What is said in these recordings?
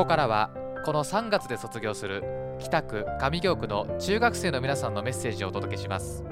こからはこの3月で卒業する北区上京区の中学生の皆さんのメッセージをお届けします。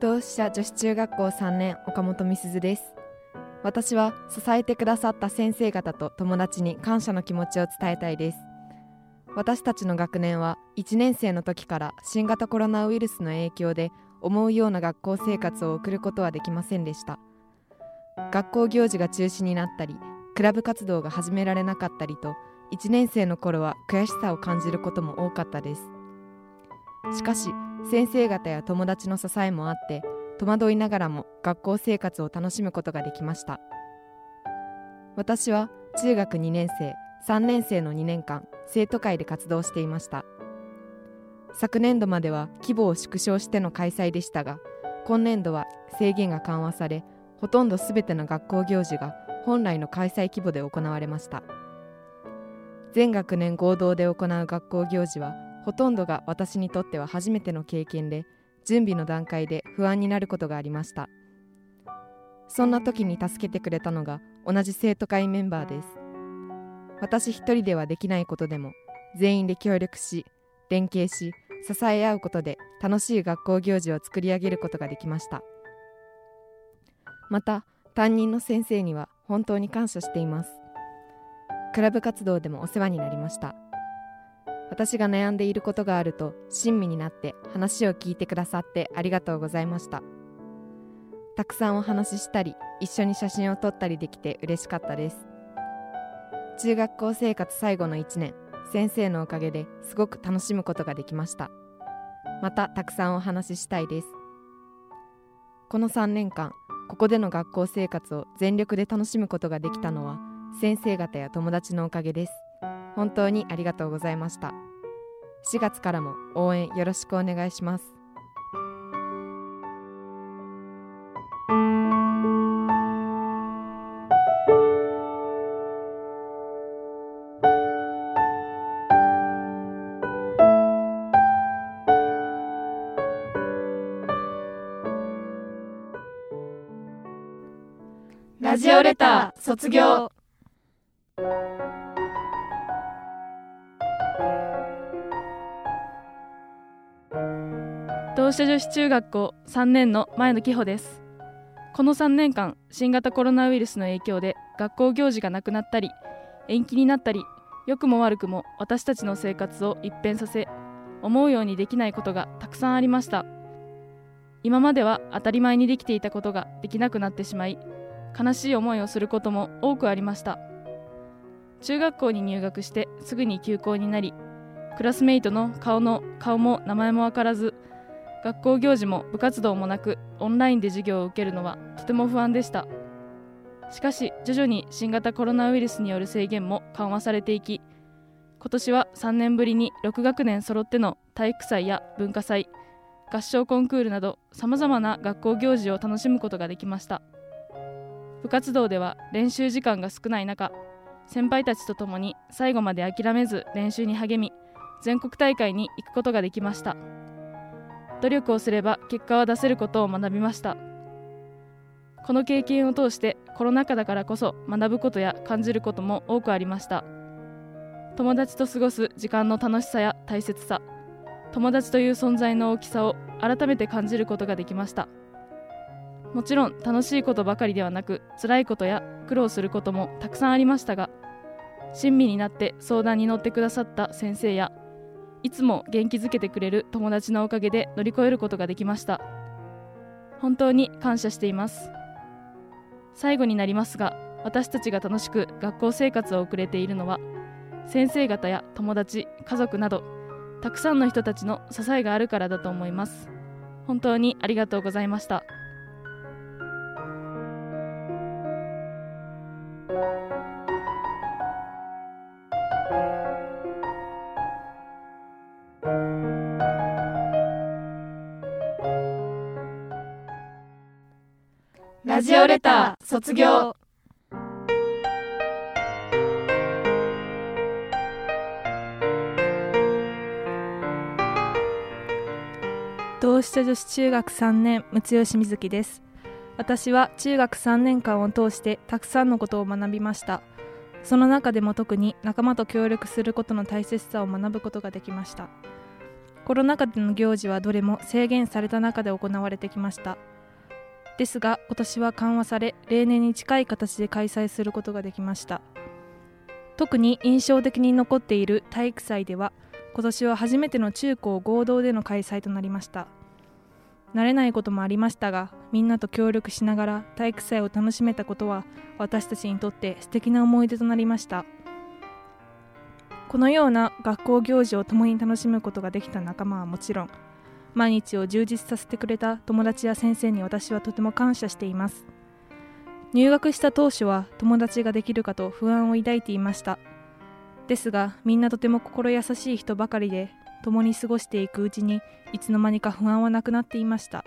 同志社女子中学校3年岡本美鈴です。私は支えてくださった先生方と友達に感謝の気持ちを伝えたいです。私たちの学年は1年生の時から新型コロナウイルスの影響で思うような学校生活を送ることはできませんでした。学校行事が中止になったりクラブ活動が始められなかったりと1年生の頃は悔しさを感じることも多かったです。しかし先生方や友達の支えもあって戸惑いながらも学校生活を楽しむことができました。私は中学2年生3年生の2年間生徒会で活動していました。昨年度までは規模を縮小しての開催でしたが今年度は制限が緩和されほとんどすべての学校行事が本来の開催規模で行われました。全学年合同で行う学校行事はほとんどが私にとっては初めての経験で準備の段階で不安になることがありました。そんな時に助けてくれたのが同じ生徒会メンバーです。私一人ではできないことでも全員で協力し連携し支え合うことで楽しい学校行事を作り上げることができました。また担任の先生には本当に感謝しています。クラブ活動でもお世話になりました。私が悩んでいることがあると親身になって話を聞いてくださってありがとうございました。たくさんお話ししたり一緒に写真を撮ったりできて嬉しかったです。中学校生活最後の1年先生のおかげですごく楽しむことができました。またたくさんお話ししたいです。この3年間ここでの学校生活を全力で楽しむことができたのは先生方や友達のおかげです。本当にありがとうございました。4月からも応援よろしくお願いします。ラジオレター卒業。同志社女子中学校3年の前野紀穂です。この3年間新型コロナウイルスの影響で学校行事がなくなったり延期になったり良くも悪くも私たちの生活を一変させ思うようにできないことがたくさんありました。今までは当たり前にできていたことができなくなってしまい悲しい思いをすることも多くありました。中学校に入学してすぐに休校になりクラスメイトの顔の顔も名前も分からず学校行事も部活動もなくオンラインで授業を受けるのはとても不安でした。しかし徐々に新型コロナウイルスによる制限も緩和されていき今年は3年ぶりに6学年揃っての体育祭や文化祭合唱コンクールなどさまざまな学校行事を楽しむことができました。部活動では練習時間が少ない中先輩たちと共に最後まで諦めず練習に励み全国大会に行くことができました。努力をすれば結果は出せることを学びました。この経験を通してコロナ禍だからこそ学ぶことや感じることも多くありました。友達と過ごす時間の楽しさや大切さ友達という存在の大きさを改めて感じることができました。もちろん楽しいことばかりではなく辛いことや苦労することもたくさんありましたが親身になって相談に乗ってくださった先生やいつも元気づけてくれる友達のおかげで乗り越えることができました。本当に感謝しています。最後になりますが私たちが楽しく学校生活を送れているのは先生方や友達家族などたくさんの人たちの支えがあるからだと思います。本当にありがとうございました。ラジオレター卒業。同志社女子中学3年六吉瑞希です。私は中学3年間を通してたくさんのことを学びました。その中でも特に仲間と協力することの大切さを学ぶことができました。コロナ禍での行事はどれも制限された中で行われてきました。ですが今年は緩和され例年に近い形で開催することができました。特に印象的に残っている体育祭では今年は初めての中高合同での開催となりました。慣れないこともありましたがみんなと協力しながら体育祭を楽しめたことは私たちにとって素敵な思い出となりました。このような学校行事を共に楽しむことができた仲間はもちろん毎日を充実させてくれた友達や先生に私はとても感謝しています。入学した当初は友達ができるかと不安を抱いていました。ですがみんなとても心優しい人ばかりで共に過ごしていくうちにいつの間にか不安はなくなっていました。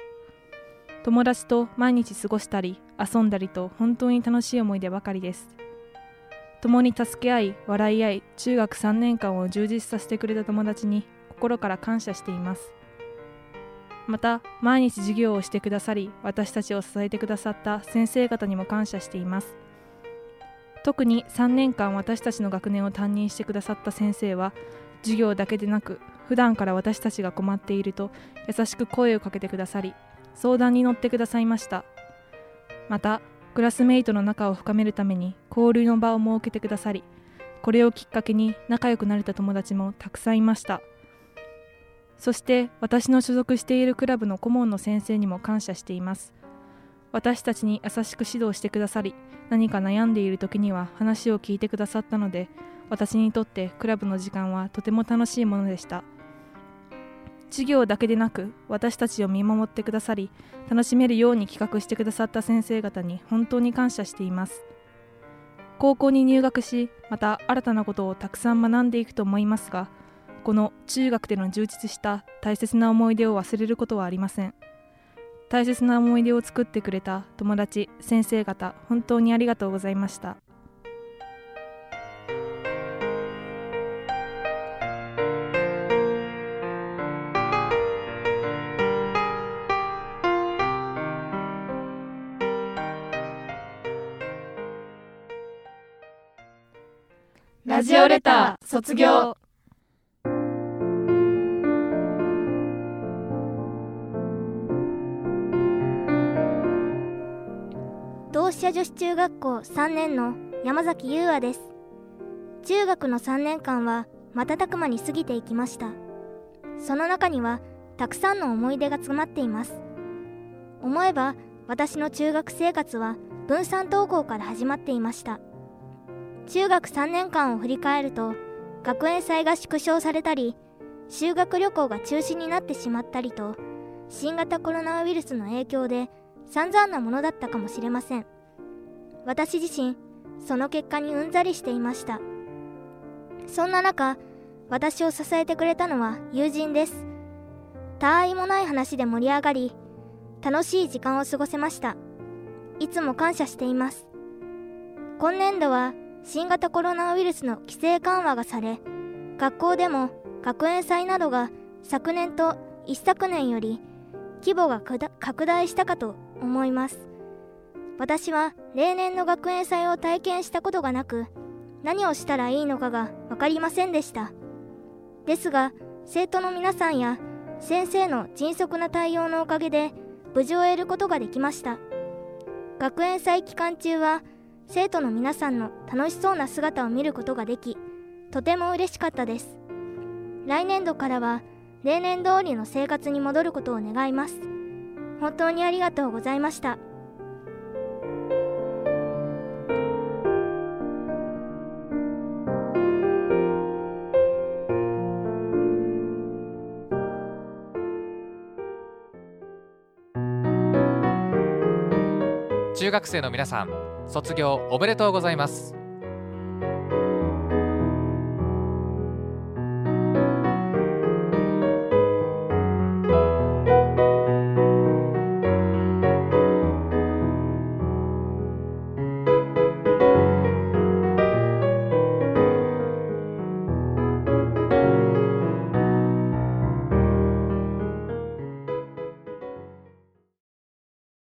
友達と毎日過ごしたり遊んだりと本当に楽しい思い出ばかりです。共に助け合い笑い合い中学3年間を充実させてくれた友達に心から感謝しています。また毎日授業をしてくださり私たちを支えてくださった先生方にも感謝しています。特に3年間私たちの学年を担任してくださった先生は授業だけでなく普段から私たちが困っていると優しく声をかけてくださり相談に乗ってくださいました。またクラスメイトの仲を深めるために交流の場を設けてくださりこれをきっかけに仲良くなれた友達もたくさんいました。そして私の所属しているクラブの顧問の先生にも感謝しています。私たちに優しく指導してくださり何か悩んでいる時には話を聞いてくださったので私にとってクラブの時間はとても楽しいものでした。授業だけでなく私たちを見守ってくださり楽しめるように企画してくださった先生方に本当に感謝しています。高校に入学しまた新たなことをたくさん学んでいくと思いますがこの中学での充実した大切な思い出を忘れることはありません。大切な思い出を作ってくれた友達先生方本当にありがとうございました。ラジオレター卒業。同志社女子中学校3年の山崎優愛です。中学の3年間は瞬く間に過ぎていきました。その中にはたくさんの思い出が詰まっています。思えば私の中学生活は分散登校から始まっていました。中学3年間を振り返ると学園祭が縮小されたり修学旅行が中止になってしまったりと新型コロナウイルスの影響で散々なものだったかもしれません。私自身その結果にうんざりしていました。そんな中私を支えてくれたのは友人です。他愛もない話で盛り上がり楽しい時間を過ごせました。いつも感謝しています。今年度は新型コロナウイルスの規制緩和がされ学校でも学園祭などが昨年と一昨年より規模が拡大したかと思います。私は例年の学園祭を体験したことがなく何をしたらいいのかが分かりませんでした。ですが生徒の皆さんや先生の迅速な対応のおかげで無事を得ることができました。学園祭期間中は生徒の皆さんの楽しそうな姿を見ることができとても嬉しかったです。来年度からは例年通りの生活に戻ることを願います。本当にありがとうございました。中学生の皆さん卒業おめでとうございます。